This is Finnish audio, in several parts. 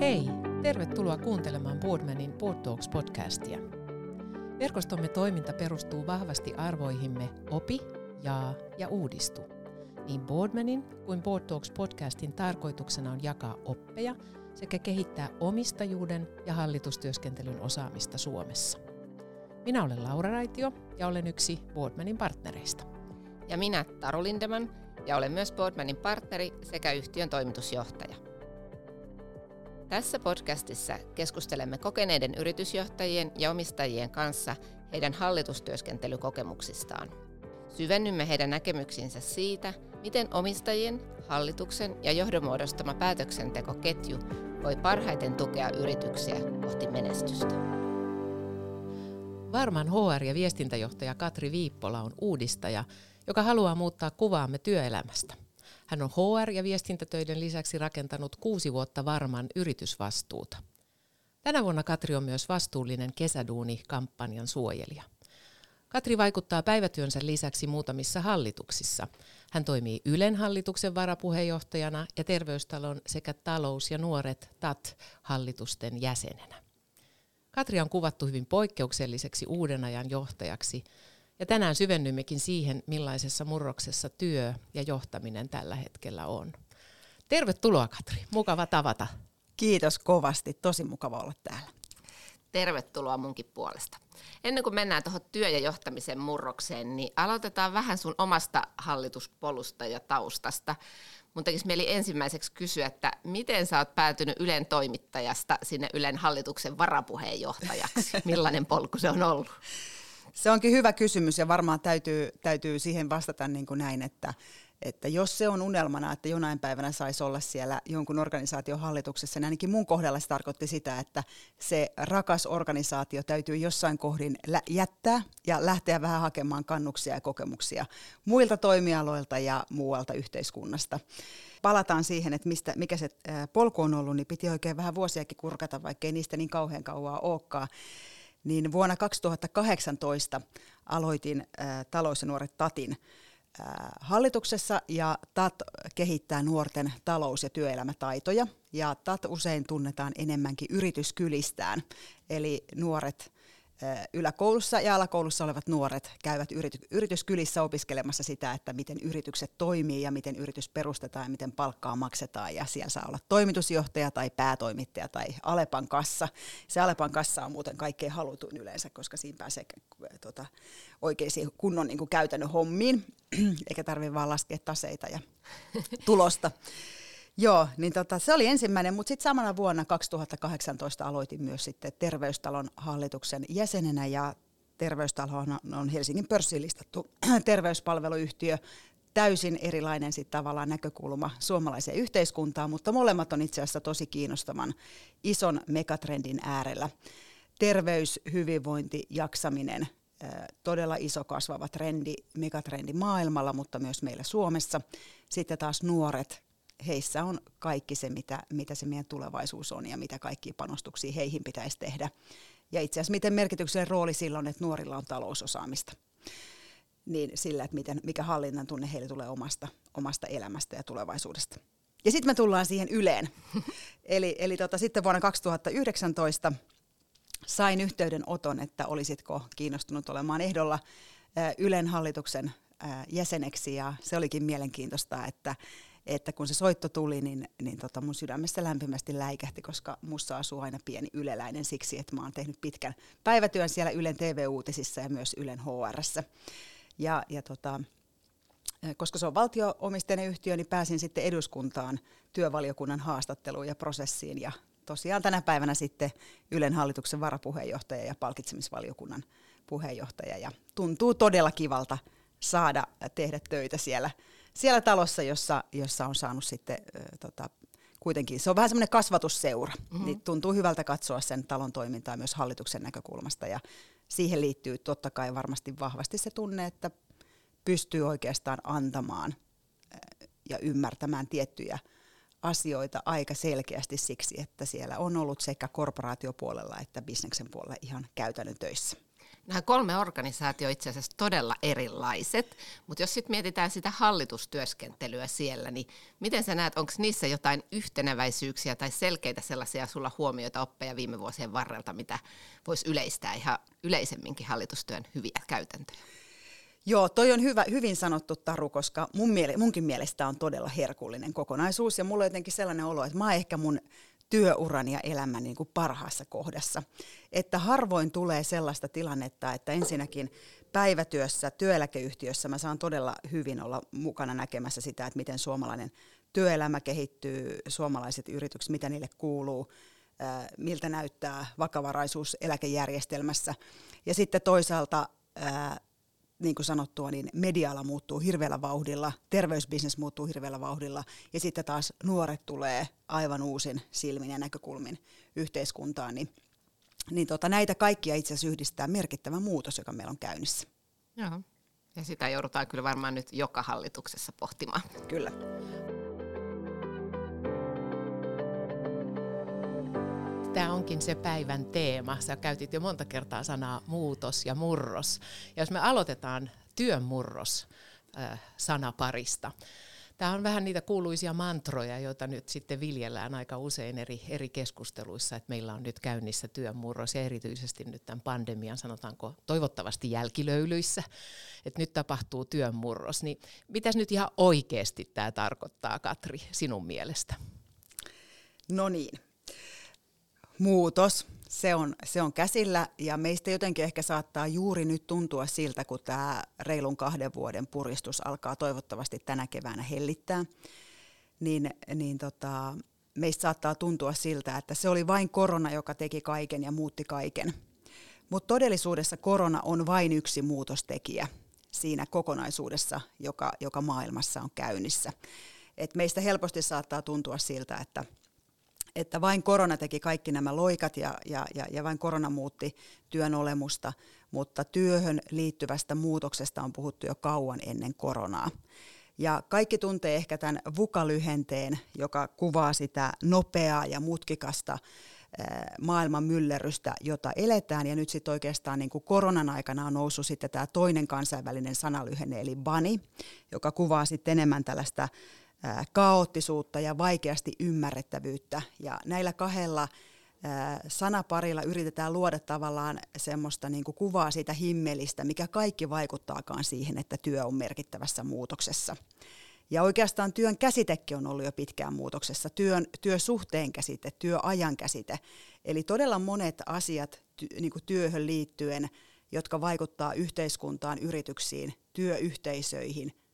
Hei, tervetuloa kuuntelemaan Boardmanin Board Talks podcastia. Verkostomme toiminta perustuu vahvasti arvoihimme opi, jaa ja uudistu. Niin Boardmanin kuin Board Talks podcastin tarkoituksena on jakaa oppeja sekä kehittää omistajuuden ja hallitustyöskentelyn osaamista Suomessa. Minä olen Laura Raitio ja olen yksi Boardmanin partnereista. Ja minä Taru Lindeman ja olen myös Boardmanin partneri sekä yhtiön toimitusjohtaja. Tässä podcastissa keskustelemme kokeneiden yritysjohtajien ja omistajien kanssa heidän hallitustyöskentelykokemuksistaan. Syvennymme heidän näkemyksiinsä siitä, miten omistajien, hallituksen ja johdonmuodostama päätöksentekoketju voi parhaiten tukea yrityksiä kohti menestystä. Varman HR- ja viestintäjohtaja Katri Viippola on uudistaja, joka haluaa muuttaa kuvaamme työelämästä. Hän on HR- ja viestintätöiden lisäksi rakentanut kuusi vuotta varman yritysvastuuta. Tänä vuonna Katri on myös vastuullinen kesäduuni-kampanjan suojelija. Katri vaikuttaa päivätyönsä lisäksi muutamissa hallituksissa. Hän toimii Ylen hallituksen varapuheenjohtajana ja Terveystalon sekä talous- ja nuoret TAT-hallitusten jäsenenä. Katri on kuvattu hyvin poikkeukselliseksi uuden ajan johtajaksi, ja tänään syvennymmekin siihen, millaisessa murroksessa työ ja johtaminen tällä hetkellä on. Tervetuloa Katri, mukava tavata. Kiitos kovasti, tosi mukava olla täällä. Tervetuloa munkin puolesta. Ennen kuin mennään tuohon työ- ja johtamisen murrokseen, niin aloitetaan vähän sun omasta hallituspolusta ja taustasta. Mun tekisi mieli ensimmäiseksi kysyä, että miten sä oot päätynyt Ylen toimittajasta sinne Ylen hallituksen varapuheenjohtajaksi? Millainen polku se on ollut? Se onkin hyvä kysymys ja varmaan täytyy, täytyy siihen vastata niin kuin näin, että, että jos se on unelmana, että jonain päivänä saisi olla siellä jonkun organisaation hallituksessa, niin ainakin mun kohdalla se tarkoitti sitä, että se rakas organisaatio täytyy jossain kohdin jättää ja lähteä vähän hakemaan kannuksia ja kokemuksia muilta toimialoilta ja muualta yhteiskunnasta. Palataan siihen, että mistä, mikä se polku on ollut, niin piti oikein vähän vuosiakin kurkata, vaikkei niistä niin kauhean kauaa olekaan niin vuonna 2018 aloitin äh, talous- ja nuoret TATin äh, hallituksessa ja TAT kehittää nuorten talous- ja työelämätaitoja. Ja TAT usein tunnetaan enemmänkin yrityskylistään, eli nuoret yläkoulussa ja alakoulussa olevat nuoret käyvät yrity- yrityskylissä opiskelemassa sitä, että miten yritykset toimii ja miten yritys perustetaan ja miten palkkaa maksetaan. Ja siellä saa olla toimitusjohtaja tai päätoimittaja tai Alepan kassa. Se Alepan kassa on muuten kaikkein halutuin yleensä, koska siinä pääsee tuota, oikeisiin kunnon niin kuin käytännön hommiin, eikä tarvitse vaan laskea taseita ja tulosta. Joo, niin tota, se oli ensimmäinen, mutta sitten samana vuonna 2018 aloitin myös sitten Terveystalon hallituksen jäsenenä ja Terveystalo on Helsingin pörssiin listattu terveyspalveluyhtiö, täysin erilainen sit tavallaan näkökulma suomalaiseen yhteiskuntaan, mutta molemmat on itse asiassa tosi kiinnostavan ison megatrendin äärellä. Terveys, hyvinvointi, jaksaminen, todella iso kasvava trendi, megatrendi maailmalla, mutta myös meillä Suomessa. Sitten taas nuoret, heissä on kaikki se, mitä, mitä se meidän tulevaisuus on ja mitä kaikki panostuksia heihin pitäisi tehdä. Ja itse asiassa miten merkityksellinen rooli silloin, että nuorilla on talousosaamista. Niin sillä, että miten, mikä hallinnan tunne heille tulee omasta, omasta elämästä ja tulevaisuudesta. Ja sitten me tullaan siihen Yleen. eli eli tota, sitten vuonna 2019 sain yhteydenoton, että olisitko kiinnostunut olemaan ehdolla Ylen hallituksen jäseneksi ja se olikin mielenkiintoista, että, että kun se soitto tuli, niin, niin tota mun sydämessä lämpimästi läikähti, koska mussa asuu aina pieni yleläinen siksi, että mä oon tehnyt pitkän päivätyön siellä Ylen TV-uutisissa ja myös Ylen HRssä. Ja, ja tota, koska se on valtioomisteinen yhtiö, niin pääsin sitten eduskuntaan työvaliokunnan haastatteluun ja prosessiin ja tosiaan tänä päivänä sitten Ylen hallituksen varapuheenjohtaja ja palkitsemisvaliokunnan puheenjohtaja ja tuntuu todella kivalta saada tehdä töitä siellä siellä talossa, jossa, jossa on saanut sitten äh, tota, kuitenkin, se on vähän semmoinen kasvatusseura, mm-hmm. niin tuntuu hyvältä katsoa sen talon toimintaa myös hallituksen näkökulmasta ja siihen liittyy totta kai varmasti vahvasti se tunne, että pystyy oikeastaan antamaan äh, ja ymmärtämään tiettyjä asioita aika selkeästi siksi, että siellä on ollut sekä korporaatiopuolella että bisneksen puolella ihan käytännön töissä. Nämä kolme organisaatio itse asiassa todella erilaiset, mutta jos sitten mietitään sitä hallitustyöskentelyä siellä, niin miten sä näet, onko niissä jotain yhteneväisyyksiä tai selkeitä sellaisia sulla huomioita, oppeja viime vuosien varrelta, mitä voisi yleistää ihan yleisemminkin hallitustyön hyviä käytäntöjä? Joo, toi on hyvä, hyvin sanottu Taru, koska mun miele, munkin mielestä on todella herkullinen kokonaisuus ja mulla on jotenkin sellainen olo, että mä oon ehkä mun työuran ja elämän niin kuin parhaassa kohdassa. Että harvoin tulee sellaista tilannetta, että ensinnäkin päivätyössä, työeläkeyhtiössä mä saan todella hyvin olla mukana näkemässä sitä, että miten suomalainen työelämä kehittyy, suomalaiset yritykset, mitä niille kuuluu, miltä näyttää vakavaraisuus eläkejärjestelmässä. Ja sitten toisaalta niin kuin sanottua, niin media muuttuu hirveällä vauhdilla, terveysbisnes muuttuu hirveällä vauhdilla ja sitten taas nuoret tulee aivan uusin silmin ja näkökulmin yhteiskuntaan, niin, niin tota, näitä kaikkia itse asiassa yhdistää merkittävä muutos, joka meillä on käynnissä. Joo. Ja sitä joudutaan kyllä varmaan nyt joka hallituksessa pohtimaan. Kyllä. Onkin se päivän teema. Sä käytit jo monta kertaa sanaa muutos ja murros. Ja jos me aloitetaan työn murros äh, sanaparista. Tämä on vähän niitä kuuluisia mantroja, joita nyt sitten viljellään aika usein eri, eri keskusteluissa, että meillä on nyt käynnissä työmurros ja erityisesti nyt tämän pandemian, sanotaanko toivottavasti jälkilöylyissä, että nyt tapahtuu työmurros. Niin mitäs nyt ihan oikeasti tämä tarkoittaa, Katri, sinun mielestä? No niin, muutos, se on, se on käsillä ja meistä jotenkin ehkä saattaa juuri nyt tuntua siltä, kun tämä reilun kahden vuoden puristus alkaa toivottavasti tänä keväänä hellittää, niin, niin tota, meistä saattaa tuntua siltä, että se oli vain korona, joka teki kaiken ja muutti kaiken. Mutta todellisuudessa korona on vain yksi muutostekijä siinä kokonaisuudessa, joka, joka maailmassa on käynnissä. Et meistä helposti saattaa tuntua siltä, että että vain korona teki kaikki nämä loikat ja, ja, ja, ja vain korona muutti työn olemusta, mutta työhön liittyvästä muutoksesta on puhuttu jo kauan ennen koronaa. Ja kaikki tuntee ehkä tämän VUKA-lyhenteen, joka kuvaa sitä nopeaa ja mutkikasta maailman myllerrystä, jota eletään. Ja nyt sitten oikeastaan niin kuin koronan aikana on noussut sitten tämä toinen kansainvälinen sanalyhenne, eli BANI, joka kuvaa sitten enemmän tällaista kaoottisuutta ja vaikeasti ymmärrettävyyttä. Ja näillä kahdella sanaparilla yritetään luoda tavallaan semmoista niin kuin kuvaa siitä himmelistä, mikä kaikki vaikuttaakaan siihen, että työ on merkittävässä muutoksessa. Ja oikeastaan työn käsitekin on ollut jo pitkään muutoksessa, työn, työsuhteen käsite, työajan käsite. Eli todella monet asiat ty, niin kuin työhön liittyen, jotka vaikuttaa yhteiskuntaan, yrityksiin, työyhteisöihin –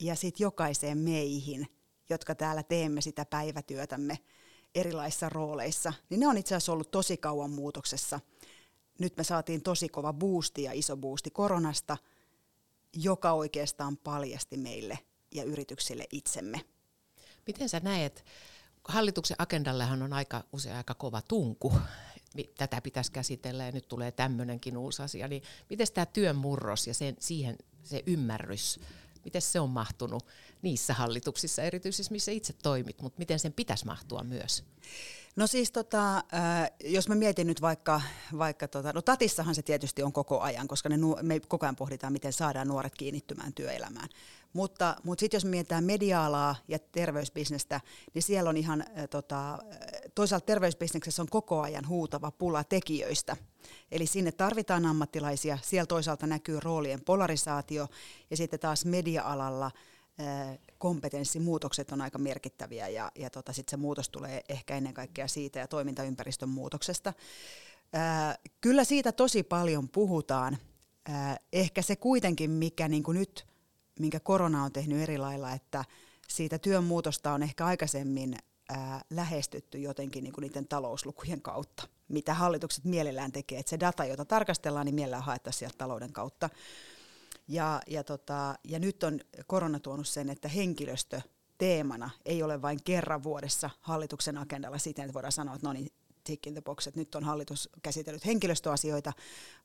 ja sitten jokaiseen meihin, jotka täällä teemme sitä päivätyötämme erilaisissa rooleissa, niin ne on itse asiassa ollut tosi kauan muutoksessa. Nyt me saatiin tosi kova boosti ja iso boosti koronasta, joka oikeastaan paljasti meille ja yrityksille itsemme. Miten sä näet, hallituksen agendallehan on aika usein aika kova tunku, tätä pitäisi käsitellä ja nyt tulee tämmöinenkin uusi asia, niin miten tämä työn murros ja sen, siihen se ymmärrys Miten se on mahtunut niissä hallituksissa, erityisesti missä itse toimit, mutta miten sen pitäisi mahtua myös? No siis tota, äh, jos mä mietin nyt vaikka, vaikka tota, no Tatissahan se tietysti on koko ajan, koska ne, me koko ajan pohditaan, miten saadaan nuoret kiinnittymään työelämään. Mutta, mutta sitten jos mietitään media-alaa ja terveysbisnestä, niin siellä on ihan, äh, tota, toisaalta terveysbisneksessä on koko ajan huutava pula tekijöistä. Eli sinne tarvitaan ammattilaisia, siellä toisaalta näkyy roolien polarisaatio ja sitten taas media-alalla kompetenssimuutokset on aika merkittäviä ja, ja tota, sitten se muutos tulee ehkä ennen kaikkea siitä ja toimintaympäristön muutoksesta. Äh, kyllä siitä tosi paljon puhutaan. Ehkä se kuitenkin, mikä niin kuin nyt minkä korona on tehnyt eri lailla, että siitä työn muutosta on ehkä aikaisemmin ää, lähestytty jotenkin niin kuin niiden talouslukujen kautta, mitä hallitukset mielellään tekee. Että se data, jota tarkastellaan, niin mielellään haetaan sieltä talouden kautta. Ja, ja, tota, ja nyt on korona tuonut sen, että henkilöstö teemana ei ole vain kerran vuodessa hallituksen agendalla siten, että voidaan sanoa, että no niin, tick in the box, että nyt on hallitus käsitellyt henkilöstöasioita,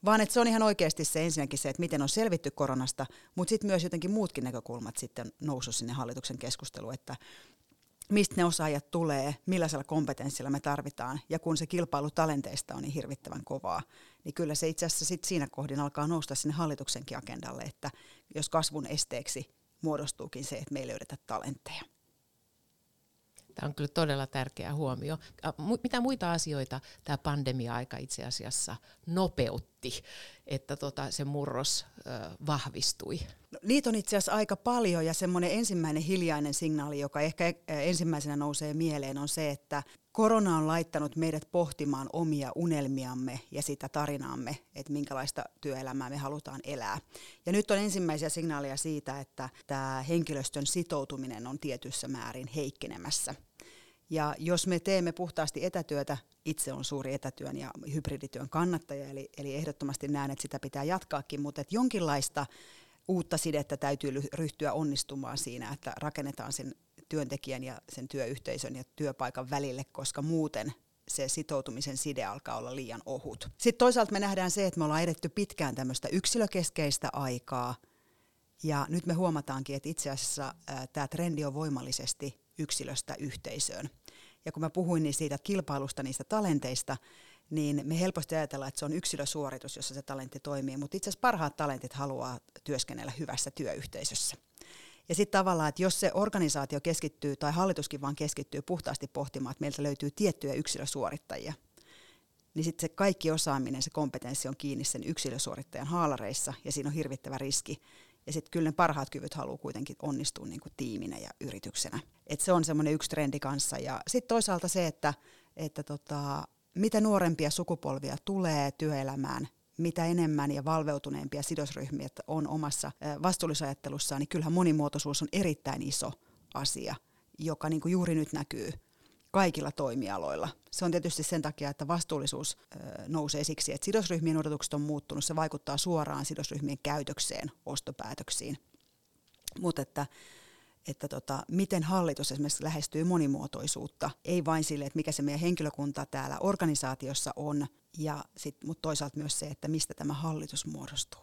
vaan että se on ihan oikeasti se ensinnäkin se, että miten on selvitty koronasta, mutta sitten myös jotenkin muutkin näkökulmat sitten noussut sinne hallituksen keskusteluun, että mistä ne osaajat tulee, millaisella kompetenssilla me tarvitaan. Ja kun se kilpailu talenteista on niin hirvittävän kovaa, niin kyllä se itse asiassa sit siinä kohdin alkaa nousta sinne hallituksenkin agendalle, että jos kasvun esteeksi muodostuukin se, että me ei löydetä talentteja. Tämä on kyllä todella tärkeä huomio. Mitä muita asioita tämä pandemia-aika itse asiassa nopeutti, että tota, se murros ö, vahvistui? No, niitä on itse asiassa aika paljon ja semmoinen ensimmäinen hiljainen signaali, joka ehkä ensimmäisenä nousee mieleen, on se, että korona on laittanut meidät pohtimaan omia unelmiamme ja sitä tarinaamme, että minkälaista työelämää me halutaan elää. Ja nyt on ensimmäisiä signaaleja siitä, että tämä henkilöstön sitoutuminen on tietyssä määrin heikkenemässä. Ja jos me teemme puhtaasti etätyötä, itse on suuri etätyön ja hybridityön kannattaja, eli, eli ehdottomasti näen, että sitä pitää jatkaakin, mutta että jonkinlaista uutta sidettä täytyy ryhtyä onnistumaan siinä, että rakennetaan sen työntekijän ja sen työyhteisön ja työpaikan välille, koska muuten se sitoutumisen side alkaa olla liian ohut. Sitten toisaalta me nähdään se, että me ollaan edetty pitkään tämmöistä yksilökeskeistä aikaa, ja nyt me huomataankin, että itse asiassa tämä trendi on voimallisesti yksilöstä yhteisöön. Ja kun mä puhuin niin siitä kilpailusta, niistä talenteista, niin me helposti ajatellaan, että se on yksilösuoritus, jossa se talentti toimii, mutta itse asiassa parhaat talentit haluaa työskennellä hyvässä työyhteisössä. Ja sitten tavallaan, että jos se organisaatio keskittyy, tai hallituskin vaan keskittyy puhtaasti pohtimaan, että meiltä löytyy tiettyjä yksilösuorittajia, niin sitten se kaikki osaaminen, se kompetenssi on kiinni sen yksilösuorittajan haalareissa, ja siinä on hirvittävä riski. Ja sitten kyllä ne parhaat kyvyt haluaa kuitenkin onnistua niin kuin tiiminä ja yrityksenä. Et se on semmoinen yksi trendi kanssa. Ja sitten toisaalta se, että, että tota, mitä nuorempia sukupolvia tulee työelämään, mitä enemmän ja valveutuneempia sidosryhmiä on omassa vastuullisajattelussaan, niin kyllähän monimuotoisuus on erittäin iso asia, joka niin kuin juuri nyt näkyy kaikilla toimialoilla. Se on tietysti sen takia, että vastuullisuus nousee siksi, että sidosryhmien odotukset on muuttunut. Se vaikuttaa suoraan sidosryhmien käytökseen, ostopäätöksiin. Mutta että että tota, miten hallitus esimerkiksi lähestyy monimuotoisuutta, ei vain sille, että mikä se meidän henkilökunta täällä organisaatiossa on, ja sit, mutta toisaalta myös se, että mistä tämä hallitus muodostuu.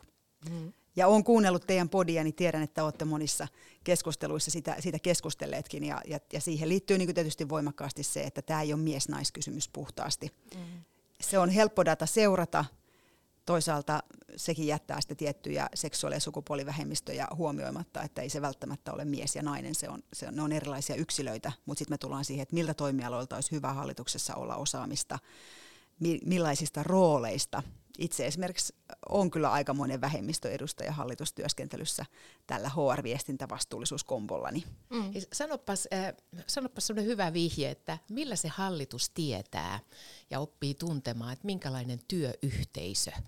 Mm. Ja olen kuunnellut teidän podia, niin tiedän, että olette monissa keskusteluissa sitä, siitä keskustelleetkin, ja, ja, ja siihen liittyy niin tietysti voimakkaasti se, että tämä ei ole mies-naiskysymys puhtaasti. Mm. Se on helppo data seurata, toisaalta sekin jättää sitten tiettyjä seksuaali- ja sukupuolivähemmistöjä huomioimatta, että ei se välttämättä ole mies ja nainen, se on, se on, ne on erilaisia yksilöitä, mutta sitten me tullaan siihen, että miltä toimialoilta olisi hyvä hallituksessa olla osaamista, mi, millaisista rooleista. Itse esimerkiksi on kyllä aikamoinen vähemmistöedustaja hallitustyöskentelyssä tällä HR-viestintävastuullisuuskombollani. Mm. Sanopas, äh, sanopas sellainen hyvä vihje, että millä se hallitus tietää ja oppii tuntemaan, että minkälainen työyhteisö –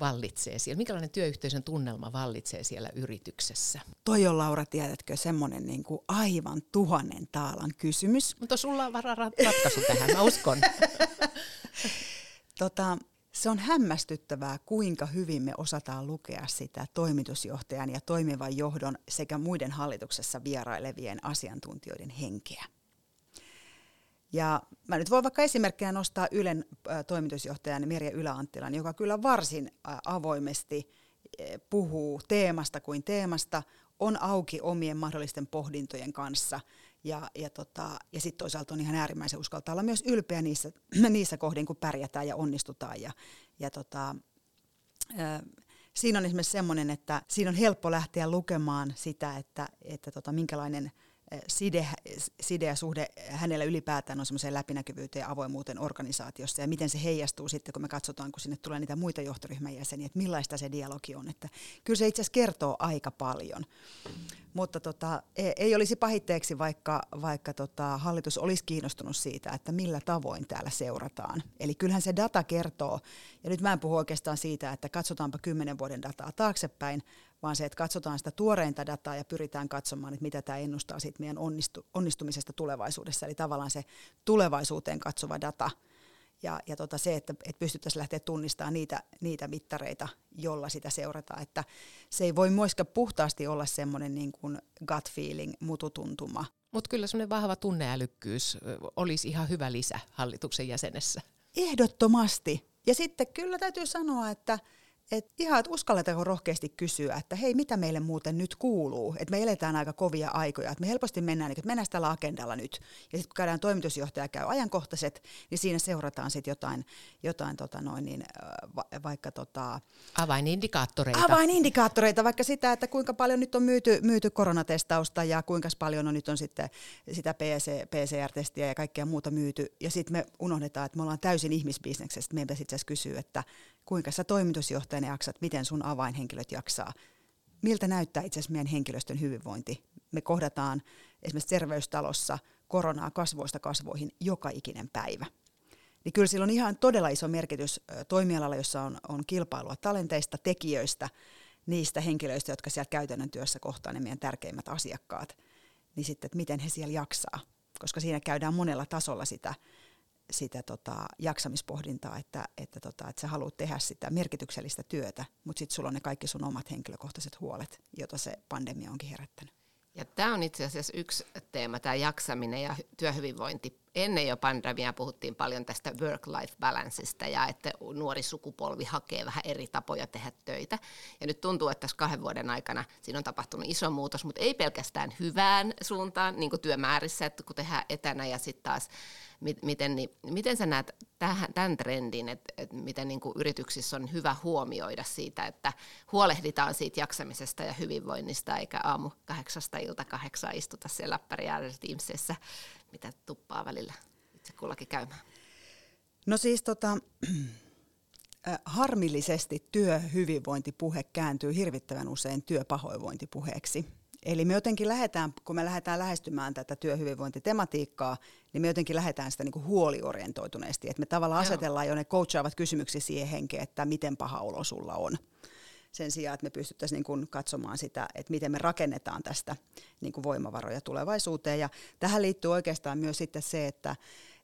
vallitsee siellä? Minkälainen työyhteisön tunnelma vallitsee siellä yrityksessä? Toi on Laura, tiedätkö, semmoinen niin kuin aivan tuhannen taalan kysymys. Mutta sulla on vara ratkaisu tähän, mä uskon. tota, se on hämmästyttävää, kuinka hyvin me osataan lukea sitä toimitusjohtajan ja toimivan johdon sekä muiden hallituksessa vierailevien asiantuntijoiden henkeä. Ja mä nyt voin vaikka esimerkkinä nostaa Ylen toimitusjohtajan Merja Yläanttilan, joka kyllä varsin avoimesti puhuu teemasta kuin teemasta, on auki omien mahdollisten pohdintojen kanssa ja, ja, tota, ja sitten toisaalta on ihan äärimmäisen uskaltaa olla myös ylpeä niissä, niissä kohdin, kun pärjätään ja onnistutaan. Ja, ja tota, äh, siinä on esimerkiksi semmoinen, että siinä on helppo lähteä lukemaan sitä, että, että tota, minkälainen – side, side ja suhde hänellä ylipäätään on semmoiseen läpinäkyvyyteen ja avoimuuteen organisaatiossa ja miten se heijastuu sitten, kun me katsotaan, kun sinne tulee niitä muita johtoryhmän jäseniä, että millaista se dialogi on. Että kyllä se itse asiassa kertoo aika paljon. Mutta tota, e, ei olisi pahitteeksi, vaikka, vaikka tota, hallitus olisi kiinnostunut siitä, että millä tavoin täällä seurataan. Eli kyllähän se data kertoo, ja nyt mä en puhu oikeastaan siitä, että katsotaanpa kymmenen vuoden dataa taaksepäin, vaan se, että katsotaan sitä tuoreinta dataa ja pyritään katsomaan, että mitä tämä ennustaa siitä meidän onnistu, onnistumisesta tulevaisuudessa. Eli tavallaan se tulevaisuuteen katsova data ja, ja tota se, että, että pystyttäisiin lähteä tunnistamaan niitä, niitä mittareita, jolla sitä seurataan. Että se ei voi myöskään puhtaasti olla semmoinen niin kuin gut feeling, mututuntuma. Mutta kyllä semmoinen vahva tunneälykkyys olisi ihan hyvä lisä hallituksen jäsenessä. Ehdottomasti. Ja sitten kyllä täytyy sanoa, että et ihan, että uskalletaanko rohkeasti kysyä, että hei, mitä meille muuten nyt kuuluu? Että me eletään aika kovia aikoja, että me helposti mennään, että mennään tällä agendalla nyt. Ja sitten kun käydään toimitusjohtaja käy ajankohtaiset, niin siinä seurataan sitten jotain, jotain tota noin, niin, va, vaikka tota... Avainindikaattoreita. Avainindikaattoreita, vaikka sitä, että kuinka paljon nyt on myyty, myyty koronatestausta ja kuinka paljon on nyt on sitten sitä PC, PCR-testiä ja kaikkea muuta myyty. Ja sitten me unohdetaan, että me ollaan täysin ihmisbisneksestä. Meidän pitäisi itse asiassa kysyä, että kuinka sä toimitusjohtajana jaksat, miten sun avainhenkilöt jaksaa. Miltä näyttää itse asiassa meidän henkilöstön hyvinvointi? Me kohdataan esimerkiksi terveystalossa koronaa kasvoista kasvoihin joka ikinen päivä. Niin kyllä sillä on ihan todella iso merkitys toimialalla, jossa on, on kilpailua talenteista, tekijöistä, niistä henkilöistä, jotka siellä käytännön työssä kohtaa ne meidän tärkeimmät asiakkaat, niin sitten, että miten he siellä jaksaa. Koska siinä käydään monella tasolla sitä sitä tota, jaksamispohdintaa, että, että, tota, että sä haluat tehdä sitä merkityksellistä työtä, mutta sitten sulla on ne kaikki sun omat henkilökohtaiset huolet, joita se pandemia onkin herättänyt. Ja tämä on itse asiassa yksi teema, tämä jaksaminen ja työhyvinvointi. Ennen jo pandemiaa puhuttiin paljon tästä work-life balanceista ja että nuori sukupolvi hakee vähän eri tapoja tehdä töitä. Ja nyt tuntuu, että tässä kahden vuoden aikana siinä on tapahtunut iso muutos, mutta ei pelkästään hyvään suuntaan, niin kuin työmäärissä, että kun tehdään etänä ja sitten taas miten, niin, miten sä näet tähän, tämän trendin, että, että miten niin kuin yrityksissä on hyvä huomioida siitä, että huolehditaan siitä jaksamisesta ja hyvinvoinnista, eikä aamu kahdeksasta ilta kahdeksaa istuta siellä läppäri Teamsissa, mitä tuppaa välillä itse kullakin käymään? No siis tota, harmillisesti työhyvinvointipuhe kääntyy hirvittävän usein työpahoinvointipuheeksi. Eli me jotenkin lähdetään, kun me lähdetään lähestymään tätä työhyvinvointitematiikkaa, niin me jotenkin lähdetään sitä niin kuin huoliorientoituneesti. Että me tavallaan Joo. asetellaan jo ne coachaavat kysymyksiä siihen henkeen, että miten paha olo sulla on. Sen sijaan, että me pystyttäisiin niin kuin katsomaan sitä, että miten me rakennetaan tästä niin kuin voimavaroja tulevaisuuteen. Ja tähän liittyy oikeastaan myös sitten se, että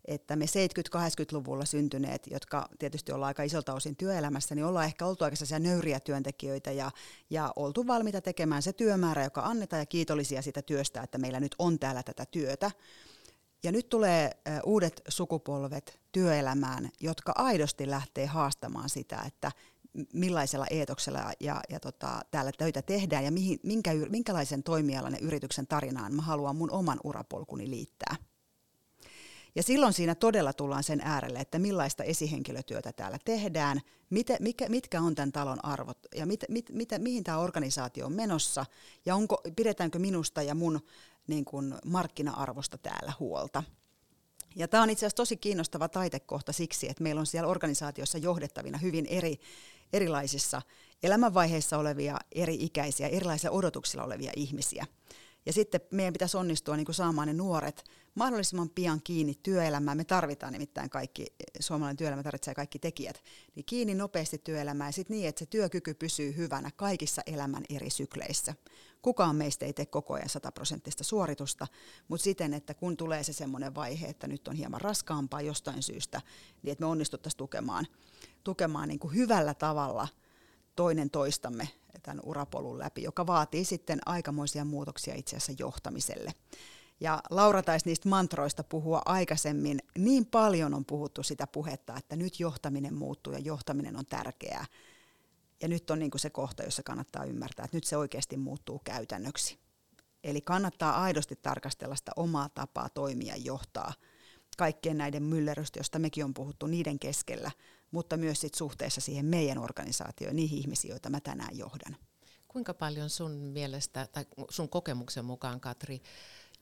että me 70-80-luvulla syntyneet, jotka tietysti ollaan aika isolta osin työelämässä, niin ollaan ehkä oltu aika nöyriä työntekijöitä ja, ja oltu valmiita tekemään se työmäärä, joka annetaan ja kiitollisia sitä työstä, että meillä nyt on täällä tätä työtä. Ja nyt tulee uudet sukupolvet työelämään, jotka aidosti lähtee haastamaan sitä, että millaisella eetoksella ja, ja tota, täällä töitä tehdään ja mihin, minkä, minkälaisen toimialan ja yrityksen tarinaan mä haluan mun oman urapolkuni liittää. Ja silloin siinä todella tullaan sen äärelle, että millaista esihenkilötyötä täällä tehdään, mitä, mikä, mitkä on tämän talon arvot ja mit, mit, mit, mihin tämä organisaatio on menossa ja onko, pidetäänkö minusta ja mun niin kuin, markkina-arvosta täällä huolta. Ja tämä on itse asiassa tosi kiinnostava taitekohta siksi, että meillä on siellä organisaatiossa johdettavina hyvin eri, erilaisissa elämänvaiheissa olevia, eri ikäisiä, erilaisilla odotuksilla olevia ihmisiä. Ja sitten meidän pitäisi onnistua niin kuin saamaan ne nuoret mahdollisimman pian kiinni työelämään. Me tarvitaan nimittäin kaikki, suomalainen työelämä tarvitsee kaikki tekijät, niin kiinni nopeasti työelämään ja sitten niin, että se työkyky pysyy hyvänä kaikissa elämän eri sykleissä. Kukaan meistä ei tee koko ajan sataprosenttista suoritusta, mutta siten, että kun tulee se semmoinen vaihe, että nyt on hieman raskaampaa jostain syystä, niin että me onnistuttaisiin tukemaan, tukemaan niin kuin hyvällä tavalla toinen toistamme tämän urapolun läpi, joka vaatii sitten aikamoisia muutoksia itse asiassa johtamiselle. Ja Laura taisi niistä mantroista puhua aikaisemmin. Niin paljon on puhuttu sitä puhetta, että nyt johtaminen muuttuu ja johtaminen on tärkeää. Ja nyt on niin kuin se kohta, jossa kannattaa ymmärtää, että nyt se oikeasti muuttuu käytännöksi. Eli kannattaa aidosti tarkastella sitä omaa tapaa toimia ja johtaa kaikkien näiden myllerrystä, josta mekin on puhuttu niiden keskellä, mutta myös sit suhteessa siihen meidän organisaatioon, niihin ihmisiin, joita mä tänään johdan. Kuinka paljon sun mielestä tai sun kokemuksen mukaan, Katri,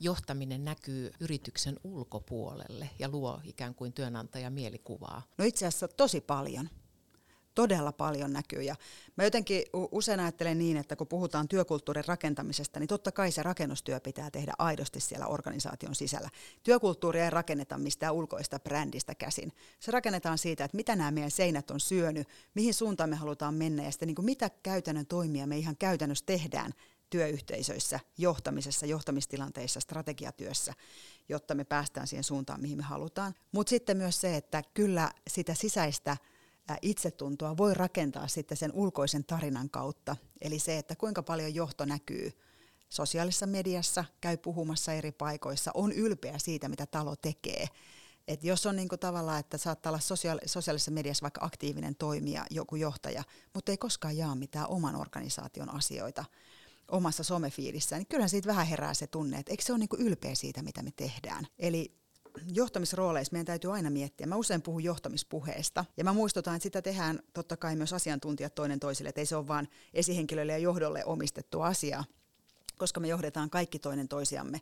johtaminen näkyy yrityksen ulkopuolelle ja luo ikään kuin työnantaja mielikuvaa? No itse asiassa tosi paljon todella paljon näkyy. Ja mä jotenkin usein ajattelen niin, että kun puhutaan työkulttuurin rakentamisesta, niin totta kai se rakennustyö pitää tehdä aidosti siellä organisaation sisällä. Työkulttuuria ei rakenneta mistään ulkoista brändistä käsin. Se rakennetaan siitä, että mitä nämä meidän seinät on syönyt, mihin suuntaan me halutaan mennä ja sitten niin kuin mitä käytännön toimia me ihan käytännössä tehdään työyhteisöissä, johtamisessa, johtamistilanteissa, strategiatyössä, jotta me päästään siihen suuntaan, mihin me halutaan. Mutta sitten myös se, että kyllä sitä sisäistä itsetuntoa voi rakentaa sitten sen ulkoisen tarinan kautta. Eli se, että kuinka paljon johto näkyy sosiaalisessa mediassa, käy puhumassa eri paikoissa, on ylpeä siitä, mitä talo tekee. Et jos on niinku tavallaan, että saattaa olla sosiaali- sosiaalisessa mediassa vaikka aktiivinen toimija, joku johtaja, mutta ei koskaan jaa mitään oman organisaation asioita omassa somefiidissään, niin kyllähän siitä vähän herää se tunne, että eikö se ole niinku ylpeä siitä, mitä me tehdään. Eli johtamisrooleissa meidän täytyy aina miettiä. Mä usein puhun johtamispuheesta ja mä muistutan, että sitä tehdään totta kai myös asiantuntijat toinen toisille, että ei se ole vain esihenkilöille ja johdolle omistettu asia, koska me johdetaan kaikki toinen toisiamme.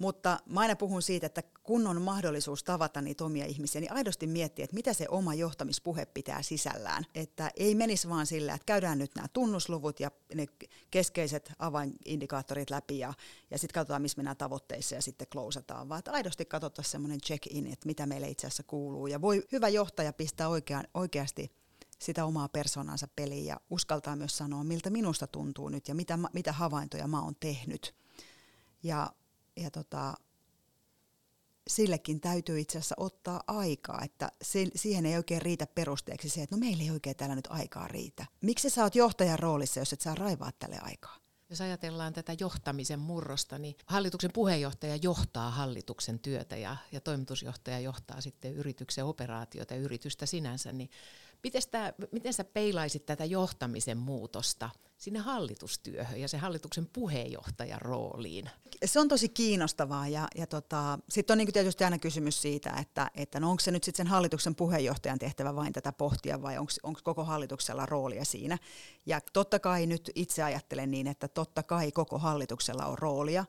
Mutta mä aina puhun siitä, että kun on mahdollisuus tavata niitä omia ihmisiä, niin aidosti miettiä, että mitä se oma johtamispuhe pitää sisällään. Että ei menisi vaan sillä, että käydään nyt nämä tunnusluvut ja ne keskeiset avainindikaattorit läpi ja, ja sitten katsotaan, missä mennään tavoitteissa ja sitten klousataan, vaan että aidosti katsotaan semmoinen check-in, että mitä meille itse asiassa kuuluu. Ja voi hyvä johtaja pistää oikean, oikeasti sitä omaa persoonansa peliin ja uskaltaa myös sanoa, miltä minusta tuntuu nyt ja mitä, mitä havaintoja mä oon tehnyt. Ja ja tota, sillekin täytyy itse asiassa ottaa aikaa, että se, siihen ei oikein riitä perusteeksi se, että no meillä ei oikein täällä nyt aikaa riitä. Miksi sä oot johtajan roolissa, jos et saa raivaa tälle aikaa? Jos ajatellaan tätä johtamisen murrosta, niin hallituksen puheenjohtaja johtaa hallituksen työtä ja, ja toimitusjohtaja johtaa sitten yrityksen operaatiota ja yritystä sinänsä, niin Miten, sitä, miten sä peilaisit tätä johtamisen muutosta sinne hallitustyöhön ja se hallituksen puheenjohtajan rooliin? Se on tosi kiinnostavaa ja, ja tota, sitten on niin tietysti aina kysymys siitä, että, että no onko se nyt sitten sen hallituksen puheenjohtajan tehtävä vain tätä pohtia vai onko koko hallituksella roolia siinä. Ja totta kai nyt itse ajattelen niin, että totta kai koko hallituksella on roolia.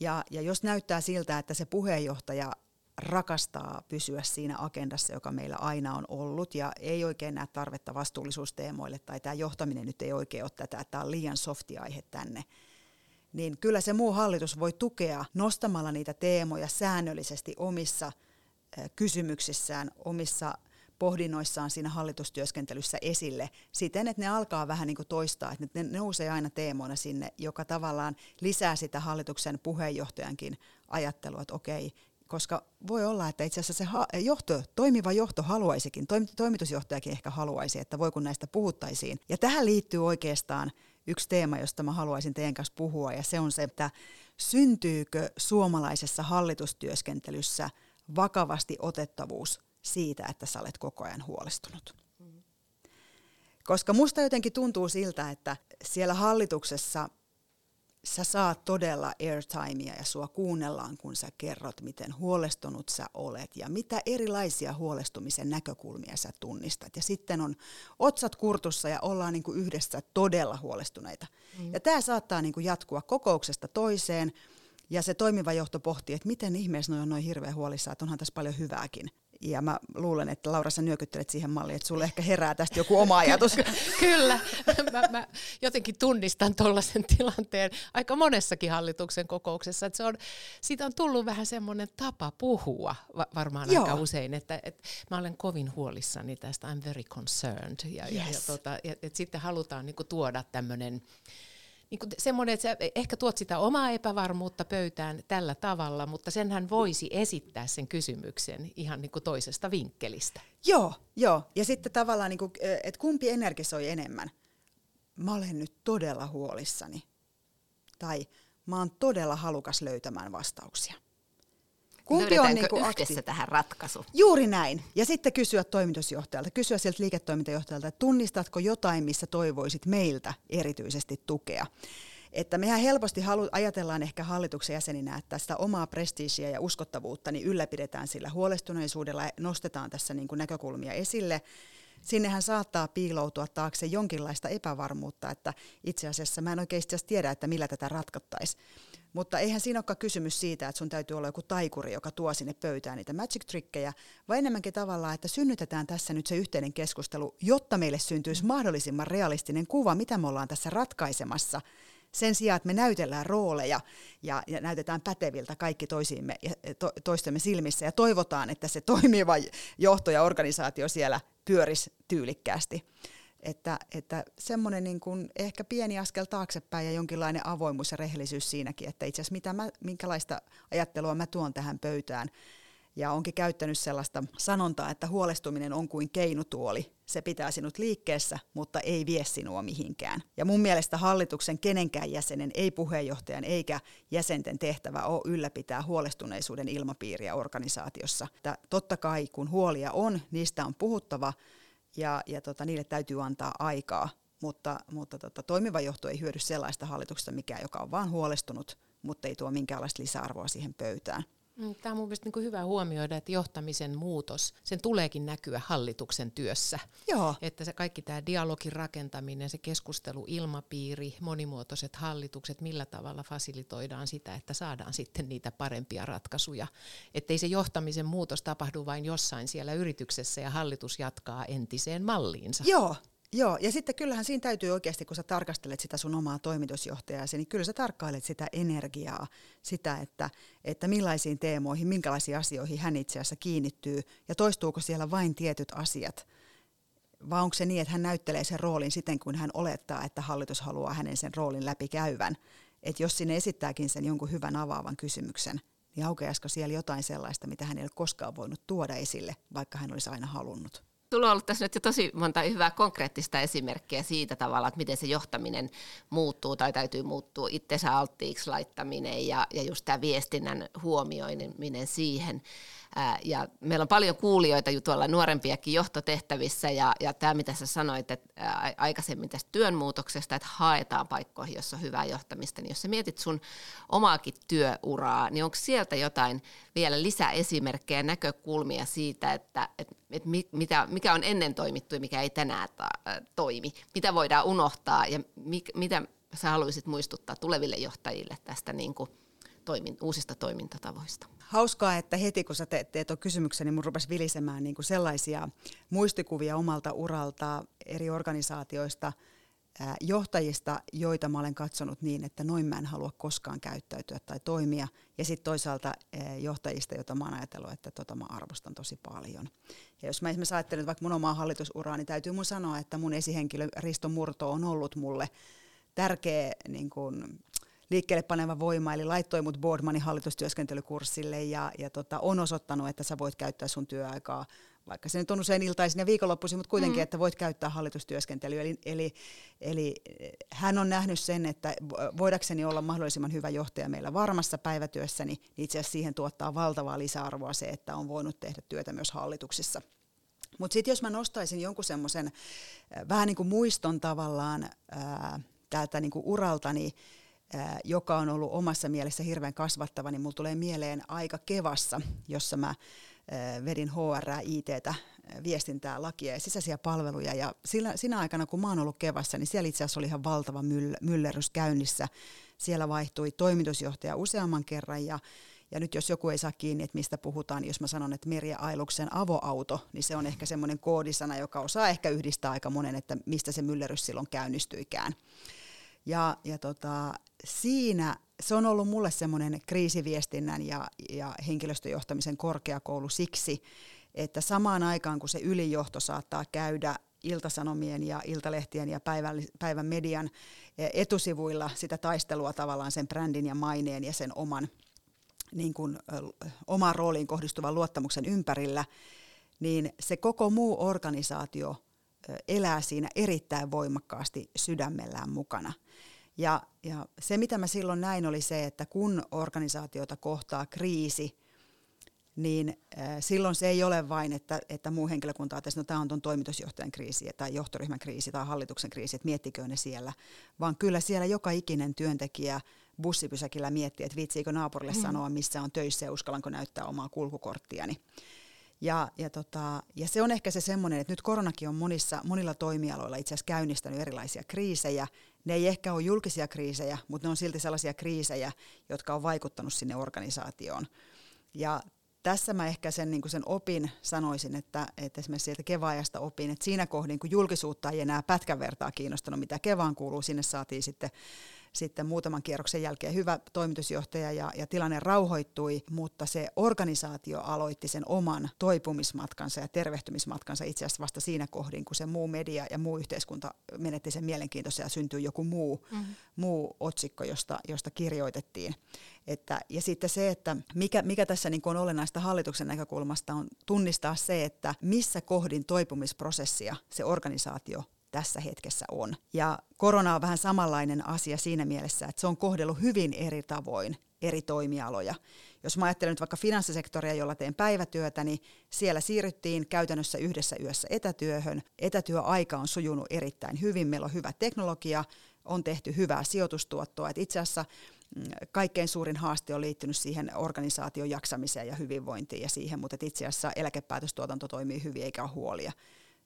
Ja, ja jos näyttää siltä, että se puheenjohtaja rakastaa pysyä siinä agendassa, joka meillä aina on ollut. Ja ei oikein näe tarvetta vastuullisuusteemoille tai tämä johtaminen nyt ei oikein ole tätä, tämä on liian softi aihe tänne, niin kyllä se muu hallitus voi tukea nostamalla niitä teemoja säännöllisesti omissa kysymyksissään, omissa pohdinnoissaan siinä hallitustyöskentelyssä esille siten, että ne alkaa vähän niin kuin toistaa, että ne nousee aina teemoina sinne, joka tavallaan lisää sitä hallituksen puheenjohtajankin ajattelua, että okei, koska voi olla, että itse asiassa se johto, toimiva johto haluaisikin, toimitusjohtajakin ehkä haluaisi, että voi kun näistä puhuttaisiin. Ja tähän liittyy oikeastaan yksi teema, josta mä haluaisin teidän kanssa puhua, ja se on se, että syntyykö suomalaisessa hallitustyöskentelyssä vakavasti otettavuus siitä, että sä olet koko ajan huolestunut. Koska musta jotenkin tuntuu siltä, että siellä hallituksessa sä saat todella airtimea ja sua kuunnellaan, kun sä kerrot, miten huolestunut sä olet ja mitä erilaisia huolestumisen näkökulmia sä tunnistat. Ja sitten on otsat kurtussa ja ollaan niin kuin yhdessä todella huolestuneita. Mm. Ja tämä saattaa niin kuin jatkua kokouksesta toiseen. Ja se toimiva johto pohtii, että miten ihmeessä on noin hirveän huolissaan, että onhan tässä paljon hyvääkin. Ja mä luulen, että Laura, sä nyökyttelet siihen malliin, että sulle ehkä herää tästä joku oma ajatus. Kyllä, mä, mä jotenkin tunnistan tuollaisen tilanteen aika monessakin hallituksen kokouksessa. Että se on, siitä on tullut vähän semmoinen tapa puhua varmaan Joo. aika usein, että, että mä olen kovin huolissani tästä, I'm very concerned. Ja, yes. ja, ja, tota, ja, että sitten halutaan niin tuoda tämmöinen niin kuin semmoinen, että sä ehkä tuot sitä omaa epävarmuutta pöytään tällä tavalla, mutta senhän voisi esittää sen kysymyksen ihan niin kuin toisesta vinkkelistä. Joo, joo. Ja sitten tavallaan, niin kuin, että kumpi energisoi enemmän. Mä olen nyt todella huolissani. Tai mä oon todella halukas löytämään vastauksia. Kumpi on niin kuin yhdessä akti- tähän ratkaisu? Juuri näin. Ja sitten kysyä toimitusjohtajalta, kysyä sieltä liiketoimintajohtajalta, että tunnistatko jotain, missä toivoisit meiltä erityisesti tukea. Että mehän helposti halu- ajatellaan ehkä hallituksen jäseninä, että sitä omaa prestiisiä ja uskottavuutta niin ylläpidetään sillä huolestuneisuudella ja nostetaan tässä niin kuin näkökulmia esille. Sinnehän saattaa piiloutua taakse jonkinlaista epävarmuutta, että itse asiassa mä en oikein tiedä, että millä tätä ratkottaisiin. Mutta eihän siinä olekaan kysymys siitä, että sun täytyy olla joku taikuri, joka tuo sinne pöytään niitä magic trickejä, vaan enemmänkin tavallaan, että synnytetään tässä nyt se yhteinen keskustelu, jotta meille syntyisi mahdollisimman realistinen kuva, mitä me ollaan tässä ratkaisemassa. Sen sijaan, että me näytellään rooleja ja, ja näytetään päteviltä kaikki toisiimme ja to, toistemme silmissä ja toivotaan, että se toimiva johto ja organisaatio siellä pyörisi tyylikkäästi. Että, että semmoinen niin kuin ehkä pieni askel taaksepäin ja jonkinlainen avoimuus ja rehellisyys siinäkin, että itse asiassa mitä mä, minkälaista ajattelua mä tuon tähän pöytään. ja onkin käyttänyt sellaista sanontaa, että huolestuminen on kuin keinutuoli. Se pitää sinut liikkeessä, mutta ei vie sinua mihinkään. Ja mun mielestä hallituksen kenenkään jäsenen, ei puheenjohtajan eikä jäsenten tehtävä ole ylläpitää huolestuneisuuden ilmapiiriä organisaatiossa. Että totta kai kun huolia on, niistä on puhuttava ja, ja tota, niille täytyy antaa aikaa. Mutta, mutta tota, toimiva johto ei hyödy sellaista hallituksesta, mikä, joka on vain huolestunut, mutta ei tuo minkäänlaista lisäarvoa siihen pöytään. Mm, Tämä on mun mielestä niin hyvä huomioida, että johtamisen muutos, sen tuleekin näkyä hallituksen työssä. Joo. Että se kaikki tämä dialogin rakentaminen, se keskustelu, ilmapiiri, monimuotoiset hallitukset, millä tavalla fasilitoidaan sitä, että saadaan sitten niitä parempia ratkaisuja. Että ei se johtamisen muutos tapahdu vain jossain siellä yrityksessä ja hallitus jatkaa entiseen malliinsa. Joo, Joo, ja sitten kyllähän siinä täytyy oikeasti, kun sä tarkastelet sitä sun omaa toimitusjohtajaa, niin kyllä sä tarkkailet sitä energiaa, sitä, että, että millaisiin teemoihin, minkälaisiin asioihin hän itse asiassa kiinnittyy, ja toistuuko siellä vain tietyt asiat, vai onko se niin, että hän näyttelee sen roolin siten, kun hän olettaa, että hallitus haluaa hänen sen roolin läpi käyvän. Että jos sinne esittääkin sen jonkun hyvän avaavan kysymyksen, niin aukeaisiko siellä jotain sellaista, mitä hän ei ole koskaan voinut tuoda esille, vaikka hän olisi aina halunnut. Sulla on ollut tässä nyt jo tosi monta hyvää konkreettista esimerkkiä siitä tavalla, että miten se johtaminen muuttuu tai täytyy muuttua itsensä alttiiksi laittaminen ja, ja just tämä viestinnän huomioiminen siihen. Ja meillä on paljon kuulijoita tuolla nuorempiakin johtotehtävissä ja, ja tämä mitä sä sanoit että aikaisemmin tästä työnmuutoksesta, että haetaan paikkoihin, jossa on hyvää johtamista, niin jos sä mietit sun omaakin työuraa, niin onko sieltä jotain vielä lisäesimerkkejä näkökulmia siitä, että, että, että mitä, mikä on ennen toimittu ja mikä ei tänään ta, toimi, mitä voidaan unohtaa ja mi, mitä sä haluaisit muistuttaa tuleville johtajille tästä niin kuin toimin, uusista toimintatavoista? Hauskaa, että heti kun sä teet, tuon kysymyksen, niin mun rupesi vilisemään niin kuin sellaisia muistikuvia omalta uralta eri organisaatioista, johtajista, joita mä olen katsonut niin, että noin mä en halua koskaan käyttäytyä tai toimia. Ja sitten toisaalta johtajista, joita mä oon ajatellut, että tota mä arvostan tosi paljon. Ja jos mä esimerkiksi ajattelen vaikka mun omaa hallitusuraa, niin täytyy mun sanoa, että mun esihenkilö Risto Murto on ollut mulle tärkeä niin kuin, liikkeelle paneva voima, eli laittoi mut Boardmanin hallitustyöskentelykurssille ja, ja tota, on osoittanut, että sä voit käyttää sun työaikaa, vaikka se nyt on usein iltaisin ja viikonloppuisin, mutta kuitenkin, mm. että voit käyttää hallitustyöskentelyä. Eli, eli, eli eh, hän on nähnyt sen, että voidakseni olla mahdollisimman hyvä johtaja meillä varmassa päivätyössäni, niin itse asiassa siihen tuottaa valtavaa lisäarvoa se, että on voinut tehdä työtä myös hallituksissa. Mutta sitten jos mä nostaisin jonkun semmoisen eh, vähän niin kuin muiston tavallaan ää, täältä niin kuin uraltani, niin joka on ollut omassa mielessä hirveän kasvattava, niin mulla tulee mieleen aika kevassa, jossa mä vedin HR, IT, viestintää, lakia ja sisäisiä palveluja. Ja sillä, siinä aikana, kun mä oon ollut kevassa, niin siellä itse asiassa oli ihan valtava myll, myllerys käynnissä. Siellä vaihtui toimitusjohtaja useamman kerran ja ja nyt jos joku ei saa kiinni, että mistä puhutaan, niin jos mä sanon, että Merja Ailuksen avoauto, niin se on ehkä semmoinen koodisana, joka osaa ehkä yhdistää aika monen, että mistä se myllerys silloin käynnistyikään. Ja, ja tota, siinä se on ollut mulle semmoinen kriisiviestinnän ja, ja henkilöstöjohtamisen korkeakoulu siksi, että samaan aikaan kun se ylijohto saattaa käydä iltasanomien ja iltalehtien ja päivän, päivän median eh, etusivuilla sitä taistelua tavallaan sen brändin ja maineen ja sen oman niin kuin, omaan rooliin kohdistuvan luottamuksen ympärillä, niin se koko muu organisaatio elää siinä erittäin voimakkaasti sydämellään mukana. Ja, ja se, mitä mä silloin näin, oli se, että kun organisaatiota kohtaa kriisi, niin äh, silloin se ei ole vain, että, että muu henkilökunta että no tämä on tuon toimitusjohtajan kriisi tai johtoryhmän kriisi tai hallituksen kriisi, että miettikö ne siellä, vaan kyllä siellä joka ikinen työntekijä bussipysäkillä miettii, että viitsiikö naapurille mm. sanoa, missä on töissä ja uskallanko näyttää omaa kulkukorttiani. Ja, ja, tota, ja se on ehkä se semmoinen, että nyt koronakin on monissa, monilla toimialoilla itse asiassa käynnistänyt erilaisia kriisejä. Ne ei ehkä ole julkisia kriisejä, mutta ne on silti sellaisia kriisejä, jotka on vaikuttanut sinne organisaatioon. Ja tässä mä ehkä sen, niin sen opin sanoisin, että, että esimerkiksi sieltä kevaajasta opin, että siinä kohdin, kun julkisuutta ei enää pätkän vertaa kiinnostanut, mitä kevään kuuluu, sinne saatiin sitten sitten muutaman kierroksen jälkeen hyvä toimitusjohtaja ja, ja tilanne rauhoittui, mutta se organisaatio aloitti sen oman toipumismatkansa ja tervehtymismatkansa itse asiassa vasta siinä kohdin, kun se muu media ja muu yhteiskunta menetti sen mielenkiintoisen ja syntyi joku muu, mm-hmm. muu otsikko, josta, josta kirjoitettiin. Että, ja sitten se, että mikä, mikä tässä niin on olennaista hallituksen näkökulmasta on tunnistaa se, että missä kohdin toipumisprosessia se organisaatio tässä hetkessä on. Ja korona on vähän samanlainen asia siinä mielessä, että se on kohdellut hyvin eri tavoin eri toimialoja. Jos mä ajattelen nyt vaikka finanssisektoria, jolla teen päivätyötä, niin siellä siirryttiin käytännössä yhdessä yössä etätyöhön. Etätyöaika on sujunut erittäin hyvin, meillä on hyvä teknologia, on tehty hyvää sijoitustuottoa. Et itse asiassa mm, kaikkein suurin haaste on liittynyt siihen organisaation jaksamiseen ja hyvinvointiin ja siihen, mutta itse asiassa eläkepäätöstuotanto toimii hyvin eikä ole huolia.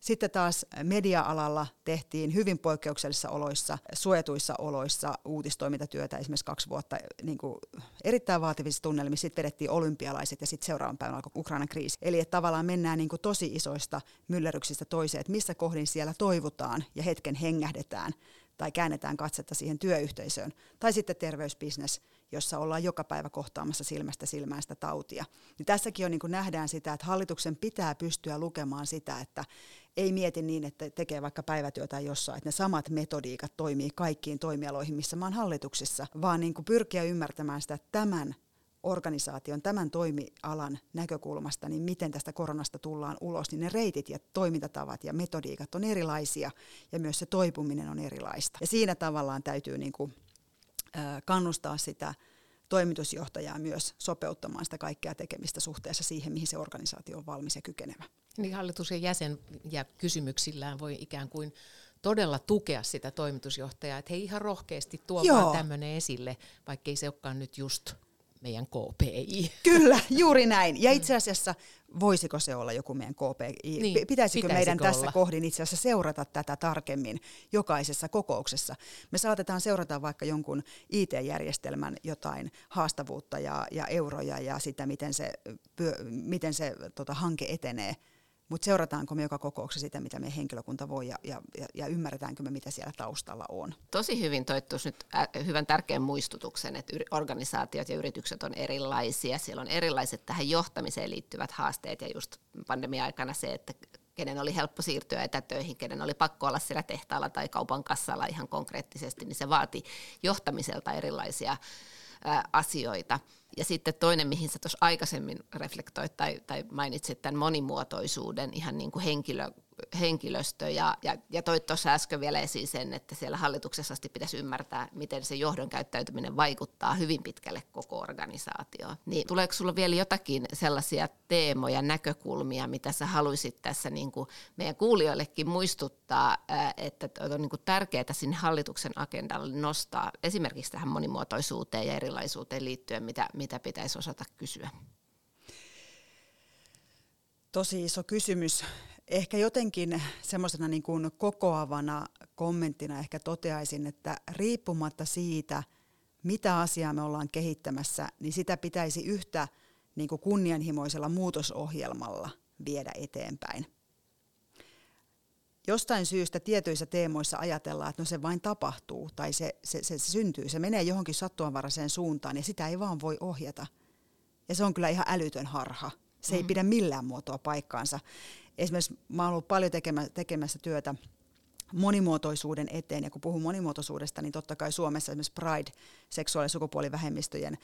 Sitten taas media-alalla tehtiin hyvin poikkeuksellisissa oloissa, suojatuissa oloissa uutistoimintatyötä esimerkiksi kaksi vuotta niin kuin erittäin vaativissa tunnelmissa. Sitten vedettiin olympialaiset ja sitten seuraavan päivän alkoi Ukrainan kriisi. Eli että tavallaan mennään niin kuin tosi isoista myllerryksistä toiseen, että missä kohdin siellä toivutaan ja hetken hengähdetään tai käännetään katsetta siihen työyhteisöön. Tai sitten terveysbisnes, jossa ollaan joka päivä kohtaamassa silmästä silmään sitä tautia. Niin tässäkin on, niin kuin nähdään sitä, että hallituksen pitää pystyä lukemaan sitä, että ei mieti niin, että tekee vaikka päivätyötä jossain, että ne samat metodiikat toimii kaikkiin toimialoihin, missä mä oon hallituksessa, vaan niin kuin pyrkiä ymmärtämään sitä tämän organisaation, tämän toimialan näkökulmasta, niin miten tästä koronasta tullaan ulos, niin ne reitit ja toimintatavat ja metodiikat on erilaisia ja myös se toipuminen on erilaista. Ja siinä tavallaan täytyy niin kuin, kannustaa sitä toimitusjohtajaa myös sopeuttamaan sitä kaikkea tekemistä suhteessa siihen, mihin se organisaatio on valmis ja kykenevä. Niin hallituksen jäsen ja kysymyksillään voi ikään kuin todella tukea sitä toimitusjohtajaa, että he ihan rohkeasti tuo vaan tämmöinen esille, vaikkei se olekaan nyt just meidän KPI. Kyllä, juuri näin. Ja itse asiassa voisiko se olla joku meidän KPI? Niin, pitäisikö, pitäisikö meidän olla? tässä kohdin itse asiassa seurata tätä tarkemmin jokaisessa kokouksessa? Me saatetaan seurata vaikka jonkun IT-järjestelmän jotain haastavuutta ja, ja euroja ja sitä, miten se, miten se tota, hanke etenee – mutta seurataanko me joka kokouksessa sitä, mitä meidän henkilökunta voi ja, ja, ja ymmärretäänkö me, mitä siellä taustalla on. Tosi hyvin toittu nyt hyvän tärkeän muistutuksen, että organisaatiot ja yritykset on erilaisia. Siellä on erilaiset tähän johtamiseen liittyvät haasteet ja just pandemia-aikana se, että kenen oli helppo siirtyä etätöihin, kenen oli pakko olla siellä tehtaalla tai kaupan kassalla ihan konkreettisesti, niin se vaati johtamiselta erilaisia asioita. Ja sitten toinen, mihin sä tuossa aikaisemmin reflektoit tai, tai mainitsit tämän monimuotoisuuden, ihan niin kuin henkilö, henkilöstö ja, ja, ja toi tuossa äsken vielä esiin sen, että siellä hallituksessa asti pitäisi ymmärtää, miten se johdon käyttäytyminen vaikuttaa hyvin pitkälle koko organisaatioon. Niin tuleeko sulla vielä jotakin sellaisia teemoja, näkökulmia, mitä sä haluaisit tässä niin kuin meidän kuulijoillekin muistuttaa, että on niin kuin tärkeää sinne hallituksen agendalle nostaa esimerkiksi tähän monimuotoisuuteen ja erilaisuuteen liittyen, mitä, mitä pitäisi osata kysyä? Tosi iso kysymys ehkä jotenkin semmoisena niin kuin kokoavana kommenttina ehkä toteaisin, että riippumatta siitä, mitä asiaa me ollaan kehittämässä, niin sitä pitäisi yhtä niin kuin kunnianhimoisella muutosohjelmalla viedä eteenpäin. Jostain syystä tietyissä teemoissa ajatellaan, että no se vain tapahtuu tai se, se, se, se syntyy, se menee johonkin sattuanvaraiseen suuntaan ja sitä ei vaan voi ohjata. Ja se on kyllä ihan älytön harha. Se mm. ei pidä millään muotoa paikkaansa esimerkiksi mä oon ollut paljon tekemässä työtä monimuotoisuuden eteen, ja kun puhun monimuotoisuudesta, niin totta kai Suomessa esimerkiksi Pride, seksuaali- ja sukupuolivähemmistöjen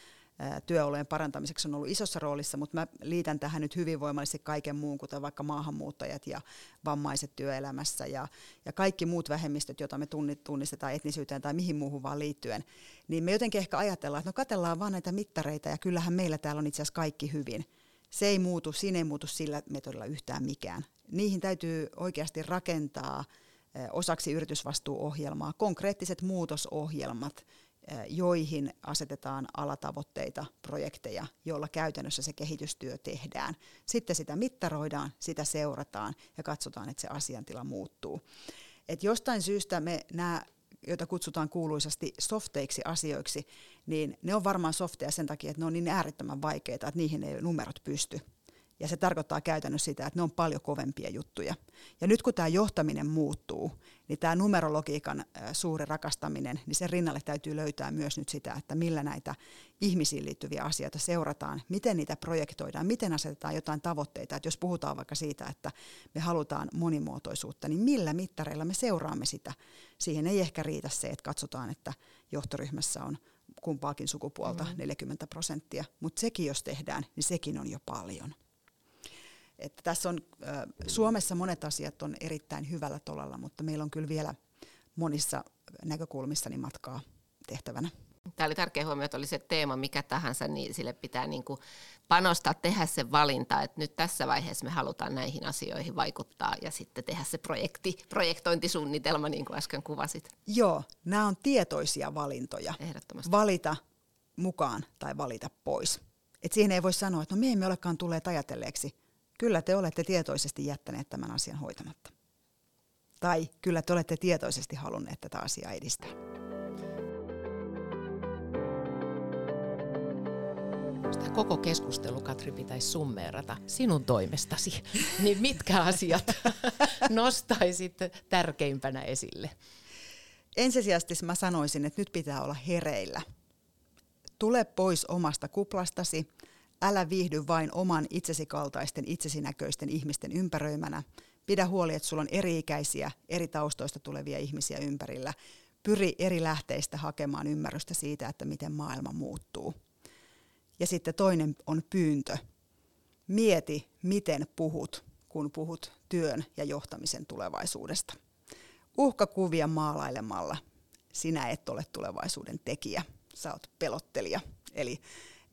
työolojen parantamiseksi on ollut isossa roolissa, mutta mä liitän tähän nyt hyvin voimallisesti kaiken muun, kuten vaikka maahanmuuttajat ja vammaiset työelämässä ja, ja kaikki muut vähemmistöt, joita me tunnistetaan etnisyyteen tai mihin muuhun vaan liittyen. Niin me jotenkin ehkä ajatellaan, että no katellaan vaan näitä mittareita ja kyllähän meillä täällä on itse asiassa kaikki hyvin se ei muutu, siinä ei muutu sillä metodilla yhtään mikään. Niihin täytyy oikeasti rakentaa osaksi yritysvastuuohjelmaa konkreettiset muutosohjelmat, joihin asetetaan alatavoitteita, projekteja, joilla käytännössä se kehitystyö tehdään. Sitten sitä mittaroidaan, sitä seurataan ja katsotaan, että se asiantila muuttuu. Et jostain syystä me nämä joita kutsutaan kuuluisasti softeiksi asioiksi, niin ne on varmaan softeja sen takia, että ne on niin äärettömän vaikeita, että niihin ei numerot pysty. Ja se tarkoittaa käytännössä sitä, että ne on paljon kovempia juttuja. Ja nyt kun tämä johtaminen muuttuu, niin tämä numerologiikan suuri rakastaminen, niin sen rinnalle täytyy löytää myös nyt sitä, että millä näitä ihmisiin liittyviä asioita seurataan, miten niitä projektoidaan, miten asetetaan jotain tavoitteita. Että jos puhutaan vaikka siitä, että me halutaan monimuotoisuutta, niin millä mittareilla me seuraamme sitä. Siihen ei ehkä riitä se, että katsotaan, että johtoryhmässä on kumpaakin sukupuolta mm-hmm. 40 prosenttia, mutta sekin jos tehdään, niin sekin on jo paljon. Että tässä on, Suomessa monet asiat on erittäin hyvällä tolalla, mutta meillä on kyllä vielä monissa näkökulmissa niin matkaa tehtävänä. Tämä oli tärkeä huomio, että oli se teema mikä tahansa, niin sille pitää niin kuin panostaa, tehdä se valinta, että nyt tässä vaiheessa me halutaan näihin asioihin vaikuttaa ja sitten tehdä se projekti, projektointisuunnitelma, niin kuin äsken kuvasit. Joo, nämä on tietoisia valintoja. Ehdottomasti. Valita mukaan tai valita pois. Et siihen ei voi sanoa, että no me emme olekaan tulleet ajatelleeksi, kyllä te olette tietoisesti jättäneet tämän asian hoitamatta. Tai kyllä te olette tietoisesti halunneet tätä asiaa edistää. Sitä koko keskustelu, Katri, pitäisi summeerata sinun toimestasi. niin mitkä asiat nostaisit tärkeimpänä esille? Ensisijaisesti mä sanoisin, että nyt pitää olla hereillä. Tule pois omasta kuplastasi Älä viihdy vain oman itsesi kaltaisten, itsesi näköisten ihmisten ympäröimänä. Pidä huoli, että sulla on eri-ikäisiä, eri taustoista tulevia ihmisiä ympärillä. Pyri eri lähteistä hakemaan ymmärrystä siitä, että miten maailma muuttuu. Ja sitten toinen on pyyntö. Mieti, miten puhut, kun puhut työn ja johtamisen tulevaisuudesta. Uhkakuvia maalailemalla sinä et ole tulevaisuuden tekijä, sä oot pelottelija. Eli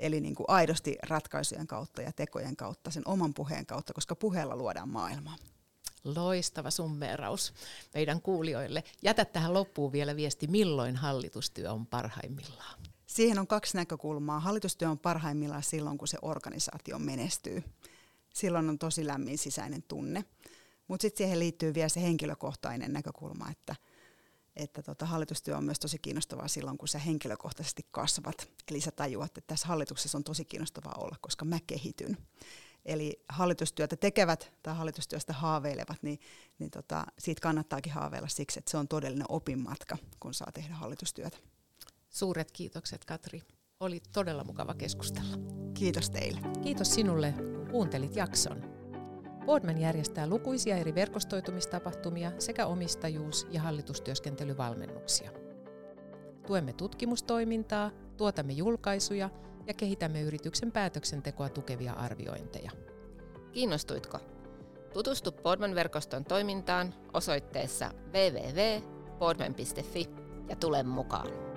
Eli niin kuin aidosti ratkaisujen kautta ja tekojen kautta, sen oman puheen kautta, koska puheella luodaan maailmaa. Loistava summeeraus meidän kuulijoille. Jätä tähän loppuun vielä viesti, milloin hallitustyö on parhaimmillaan. Siihen on kaksi näkökulmaa. Hallitustyö on parhaimmillaan silloin, kun se organisaatio menestyy. Silloin on tosi lämmin sisäinen tunne. Mutta sitten siihen liittyy vielä se henkilökohtainen näkökulma, että – että tota, hallitustyö on myös tosi kiinnostavaa silloin, kun sä henkilökohtaisesti kasvat. Eli sä tajuat, että tässä hallituksessa on tosi kiinnostavaa olla, koska mä kehityn. Eli hallitustyötä tekevät tai hallitustyöstä haaveilevat, niin, niin tota, siitä kannattaakin haaveilla siksi, että se on todellinen opinmatka, kun saa tehdä hallitustyötä. Suuret kiitokset Katri. Oli todella mukava keskustella. Kiitos teille. Kiitos sinulle, kun kuuntelit jakson. Boardman järjestää lukuisia eri verkostoitumistapahtumia sekä omistajuus- ja hallitustyöskentelyvalmennuksia. Tuemme tutkimustoimintaa, tuotamme julkaisuja ja kehitämme yrityksen päätöksentekoa tukevia arviointeja. Kiinnostuitko? Tutustu Boardman-verkoston toimintaan osoitteessa www.boardman.fi ja tule mukaan.